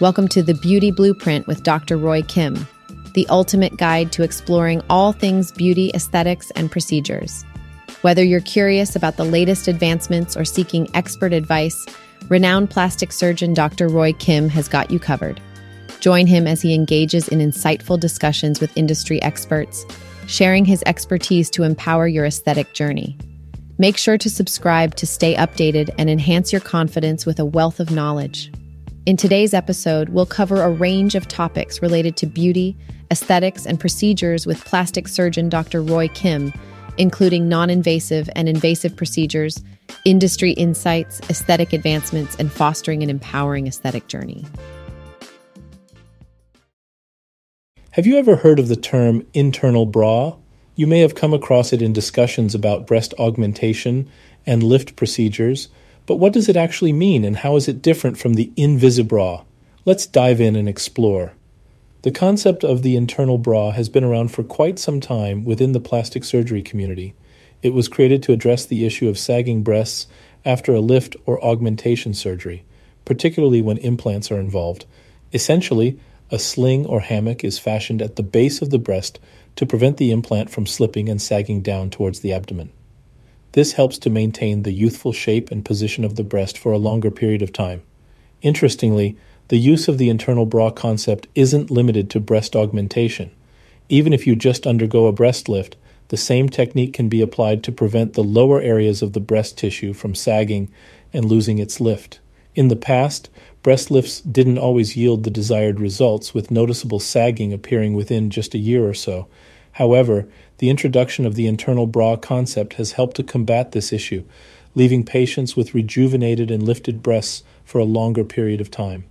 Welcome to the Beauty Blueprint with Dr. Roy Kim, the ultimate guide to exploring all things beauty, aesthetics, and procedures. Whether you're curious about the latest advancements or seeking expert advice, renowned plastic surgeon Dr. Roy Kim has got you covered. Join him as he engages in insightful discussions with industry experts, sharing his expertise to empower your aesthetic journey. Make sure to subscribe to stay updated and enhance your confidence with a wealth of knowledge. In today's episode, we'll cover a range of topics related to beauty, aesthetics, and procedures with plastic surgeon Dr. Roy Kim, including non invasive and invasive procedures, industry insights, aesthetic advancements, and fostering an empowering aesthetic journey. Have you ever heard of the term internal bra? You may have come across it in discussions about breast augmentation and lift procedures, but what does it actually mean and how is it different from the Invisibra? Let's dive in and explore. The concept of the internal bra has been around for quite some time within the plastic surgery community. It was created to address the issue of sagging breasts after a lift or augmentation surgery, particularly when implants are involved. Essentially, a sling or hammock is fashioned at the base of the breast to prevent the implant from slipping and sagging down towards the abdomen. This helps to maintain the youthful shape and position of the breast for a longer period of time. Interestingly, the use of the internal bra concept isn't limited to breast augmentation. Even if you just undergo a breast lift, the same technique can be applied to prevent the lower areas of the breast tissue from sagging and losing its lift. In the past, breast lifts didn't always yield the desired results, with noticeable sagging appearing within just a year or so. However, the introduction of the internal bra concept has helped to combat this issue, leaving patients with rejuvenated and lifted breasts for a longer period of time.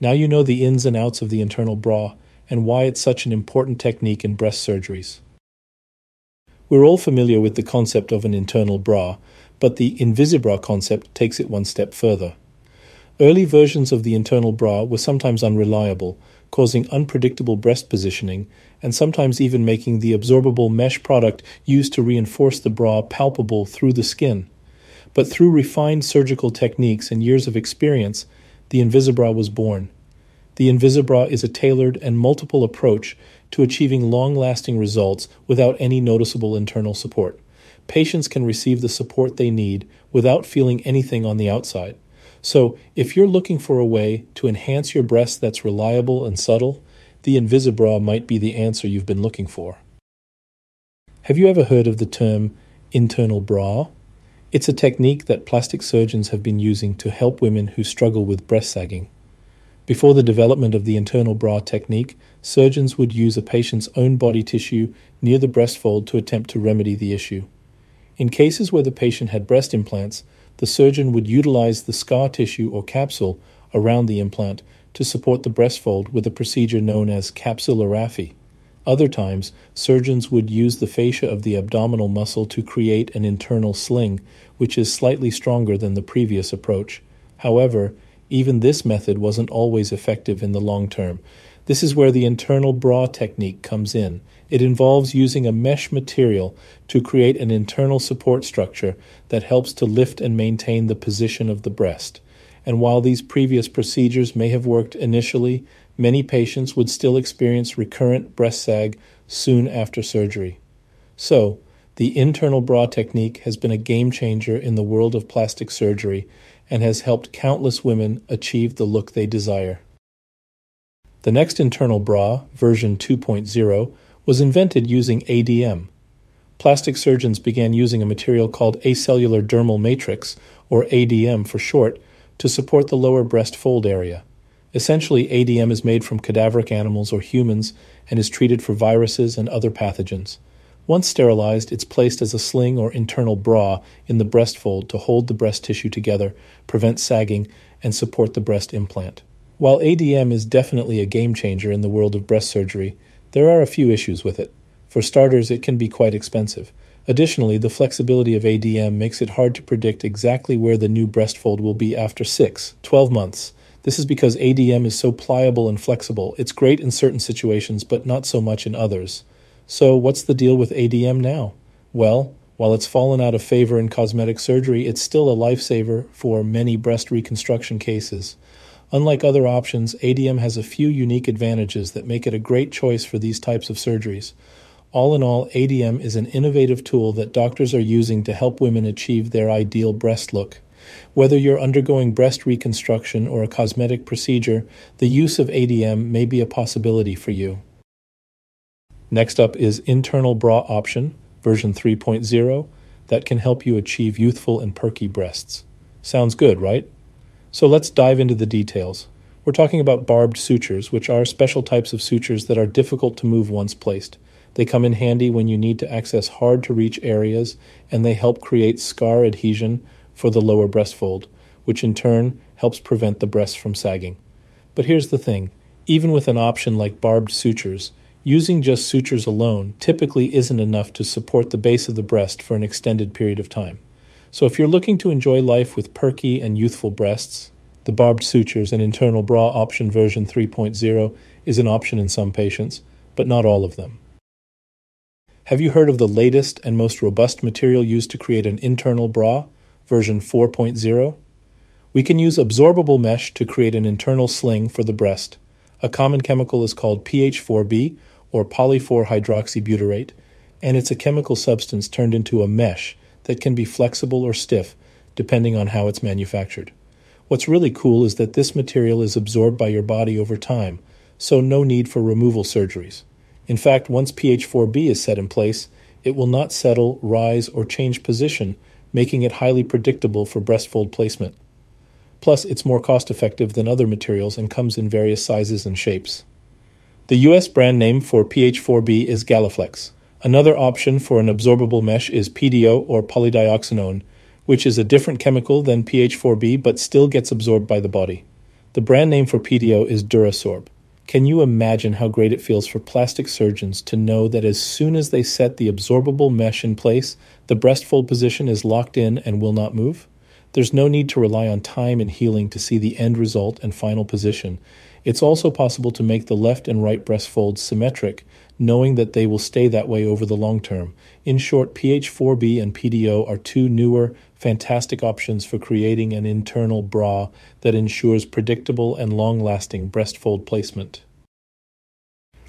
Now you know the ins and outs of the internal bra and why it's such an important technique in breast surgeries. We're all familiar with the concept of an internal bra, but the Invisibra concept takes it one step further. Early versions of the internal bra were sometimes unreliable, causing unpredictable breast positioning and sometimes even making the absorbable mesh product used to reinforce the bra palpable through the skin. But through refined surgical techniques and years of experience, the Invisibra was born. The Invisibra is a tailored and multiple approach to achieving long lasting results without any noticeable internal support. Patients can receive the support they need without feeling anything on the outside. So, if you're looking for a way to enhance your breast that's reliable and subtle, the Invisibra might be the answer you've been looking for. Have you ever heard of the term internal bra? It's a technique that plastic surgeons have been using to help women who struggle with breast sagging. Before the development of the internal bra technique, surgeons would use a patient's own body tissue near the breast fold to attempt to remedy the issue. In cases where the patient had breast implants, the surgeon would utilize the scar tissue or capsule around the implant to support the breast fold with a procedure known as capsulorrhaphy. Other times, surgeons would use the fascia of the abdominal muscle to create an internal sling, which is slightly stronger than the previous approach. However, even this method wasn't always effective in the long term. This is where the internal bra technique comes in. It involves using a mesh material to create an internal support structure that helps to lift and maintain the position of the breast. And while these previous procedures may have worked initially, many patients would still experience recurrent breast sag soon after surgery. So, the internal bra technique has been a game changer in the world of plastic surgery and has helped countless women achieve the look they desire. The next internal bra, version 2.0, was invented using ADM. Plastic surgeons began using a material called acellular dermal matrix, or ADM for short, to support the lower breast fold area. Essentially, ADM is made from cadaveric animals or humans and is treated for viruses and other pathogens. Once sterilized, it's placed as a sling or internal bra in the breast fold to hold the breast tissue together, prevent sagging, and support the breast implant. While ADM is definitely a game changer in the world of breast surgery, there are a few issues with it. For starters, it can be quite expensive. Additionally, the flexibility of ADM makes it hard to predict exactly where the new breast fold will be after 6, 12 months. This is because ADM is so pliable and flexible. It's great in certain situations, but not so much in others. So, what's the deal with ADM now? Well, while it's fallen out of favor in cosmetic surgery, it's still a lifesaver for many breast reconstruction cases. Unlike other options, ADM has a few unique advantages that make it a great choice for these types of surgeries. All in all, ADM is an innovative tool that doctors are using to help women achieve their ideal breast look. Whether you're undergoing breast reconstruction or a cosmetic procedure, the use of ADM may be a possibility for you. Next up is Internal Bra Option, version 3.0, that can help you achieve youthful and perky breasts. Sounds good, right? So let's dive into the details. We're talking about barbed sutures, which are special types of sutures that are difficult to move once placed. They come in handy when you need to access hard to reach areas, and they help create scar adhesion for the lower breast fold, which in turn helps prevent the breasts from sagging. But here's the thing even with an option like barbed sutures, using just sutures alone typically isn't enough to support the base of the breast for an extended period of time. So if you're looking to enjoy life with perky and youthful breasts, the barbed sutures and internal bra option version 3.0 is an option in some patients, but not all of them. Have you heard of the latest and most robust material used to create an internal bra? version 4.0, we can use absorbable mesh to create an internal sling for the breast. A common chemical is called PH4B, or poly4 hydroxybutyrate, and it's a chemical substance turned into a mesh that can be flexible or stiff depending on how it's manufactured. What's really cool is that this material is absorbed by your body over time, so no need for removal surgeries. In fact, once PH4B is set in place, it will not settle, rise, or change position making it highly predictable for breast fold placement. Plus, it's more cost effective than other materials and comes in various sizes and shapes. The US brand name for PH4B is Galaflex. Another option for an absorbable mesh is PDO or polydioxanone, which is a different chemical than PH4B but still gets absorbed by the body. The brand name for PDO is Durasorb. Can you imagine how great it feels for plastic surgeons to know that as soon as they set the absorbable mesh in place, the breast fold position is locked in and will not move? There's no need to rely on time and healing to see the end result and final position. It's also possible to make the left and right breast folds symmetric, knowing that they will stay that way over the long term. In short, PH4B and PDO are two newer, fantastic options for creating an internal bra that ensures predictable and long lasting breast fold placement.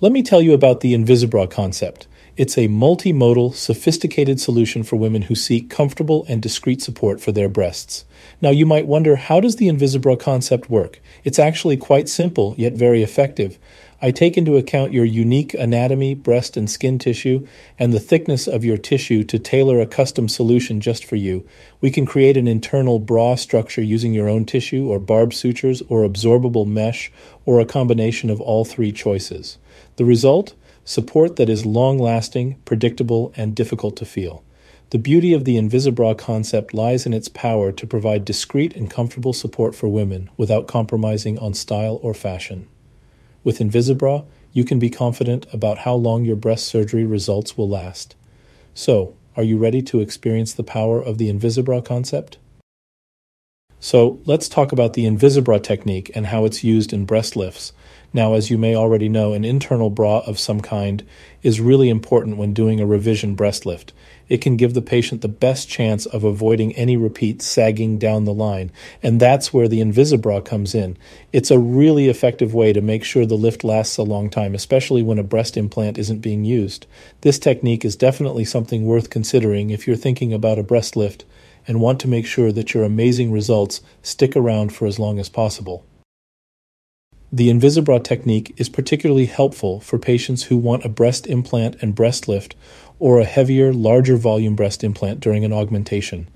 Let me tell you about the Invisibra concept. It's a multimodal, sophisticated solution for women who seek comfortable and discreet support for their breasts. Now, you might wonder how does the Invisibra concept work? It's actually quite simple, yet very effective. I take into account your unique anatomy, breast and skin tissue, and the thickness of your tissue to tailor a custom solution just for you. We can create an internal bra structure using your own tissue, or barbed sutures, or absorbable mesh, or a combination of all three choices. The result? Support that is long lasting, predictable, and difficult to feel. The beauty of the Invisibra concept lies in its power to provide discreet and comfortable support for women without compromising on style or fashion. With Invisibra, you can be confident about how long your breast surgery results will last. So, are you ready to experience the power of the Invisibra concept? So, let's talk about the Invisibra technique and how it's used in breast lifts. Now, as you may already know, an internal bra of some kind is really important when doing a revision breast lift. It can give the patient the best chance of avoiding any repeat sagging down the line, and that's where the Invisibra comes in. It's a really effective way to make sure the lift lasts a long time, especially when a breast implant isn't being used. This technique is definitely something worth considering if you're thinking about a breast lift and want to make sure that your amazing results stick around for as long as possible. The Invisibra technique is particularly helpful for patients who want a breast implant and breast lift or a heavier, larger volume breast implant during an augmentation.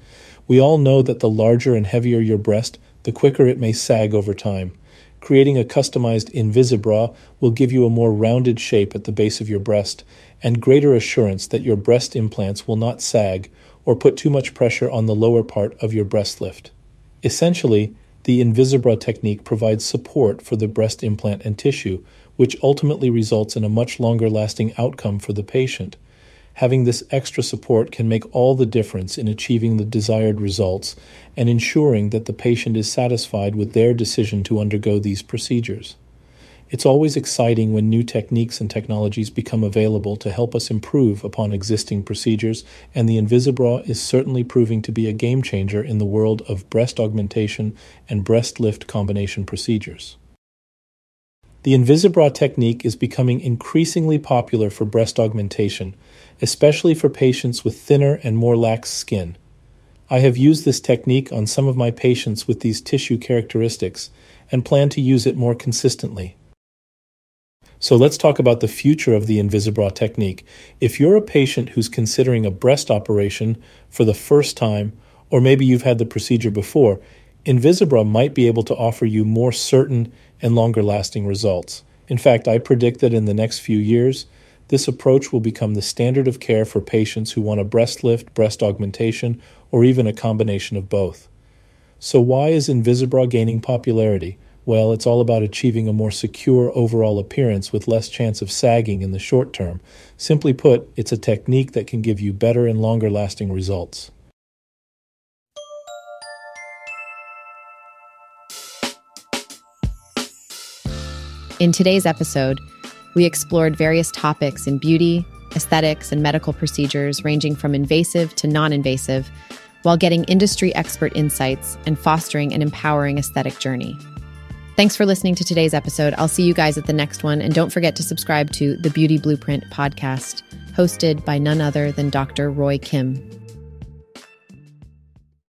We all know that the larger and heavier your breast, the quicker it may sag over time. Creating a customized Invisibra will give you a more rounded shape at the base of your breast and greater assurance that your breast implants will not sag or put too much pressure on the lower part of your breast lift. Essentially, the Invisibra technique provides support for the breast implant and tissue, which ultimately results in a much longer lasting outcome for the patient. Having this extra support can make all the difference in achieving the desired results and ensuring that the patient is satisfied with their decision to undergo these procedures. It's always exciting when new techniques and technologies become available to help us improve upon existing procedures, and the Invisibra is certainly proving to be a game changer in the world of breast augmentation and breast lift combination procedures. The Invisibra technique is becoming increasingly popular for breast augmentation, especially for patients with thinner and more lax skin. I have used this technique on some of my patients with these tissue characteristics and plan to use it more consistently. So let's talk about the future of the Invisibra technique. If you're a patient who's considering a breast operation for the first time, or maybe you've had the procedure before, Invisibra might be able to offer you more certain and longer lasting results. In fact, I predict that in the next few years, this approach will become the standard of care for patients who want a breast lift, breast augmentation, or even a combination of both. So, why is Invisibra gaining popularity? Well, it's all about achieving a more secure overall appearance with less chance of sagging in the short term. Simply put, it's a technique that can give you better and longer lasting results. In today's episode, we explored various topics in beauty, aesthetics, and medical procedures ranging from invasive to non invasive, while getting industry expert insights and fostering an empowering aesthetic journey. Thanks for listening to today's episode. I'll see you guys at the next one. And don't forget to subscribe to the Beauty Blueprint podcast, hosted by none other than Dr. Roy Kim.